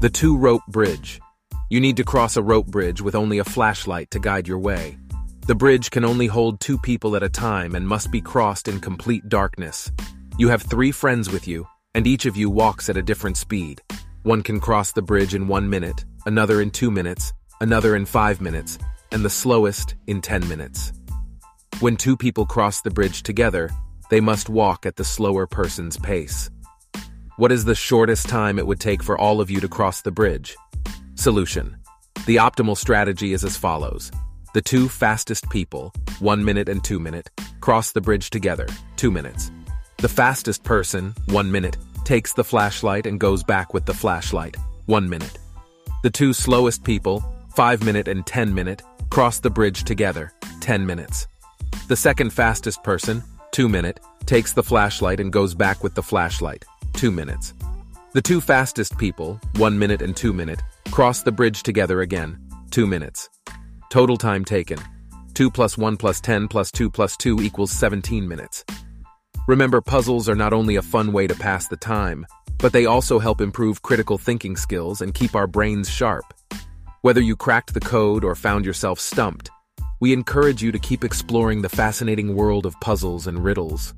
The two-rope bridge. You need to cross a rope bridge with only a flashlight to guide your way. The bridge can only hold two people at a time and must be crossed in complete darkness. You have three friends with you, and each of you walks at a different speed. One can cross the bridge in one minute, another in two minutes, another in five minutes, and the slowest in ten minutes. When two people cross the bridge together, they must walk at the slower person's pace. What is the shortest time it would take for all of you to cross the bridge? Solution. The optimal strategy is as follows. The two fastest people, one minute and two minute, cross the bridge together, two minutes. The fastest person, one minute, takes the flashlight and goes back with the flashlight, one minute. The two slowest people, five minute and ten minute, cross the bridge together, ten minutes. The second fastest person, two minute, takes the flashlight and goes back with the flashlight, two minutes. The two fastest people, one minute and two minute, cross the bridge together again, two minutes. Total time taken, 2 plus 1 plus 10 plus 2 plus 2 equals 17 minutes. Remember, puzzles are not only a fun way to pass the time, but they also help improve critical thinking skills and keep our brains sharp. Whether you cracked the code or found yourself stumped, we encourage you to keep exploring the fascinating world of puzzles and riddles.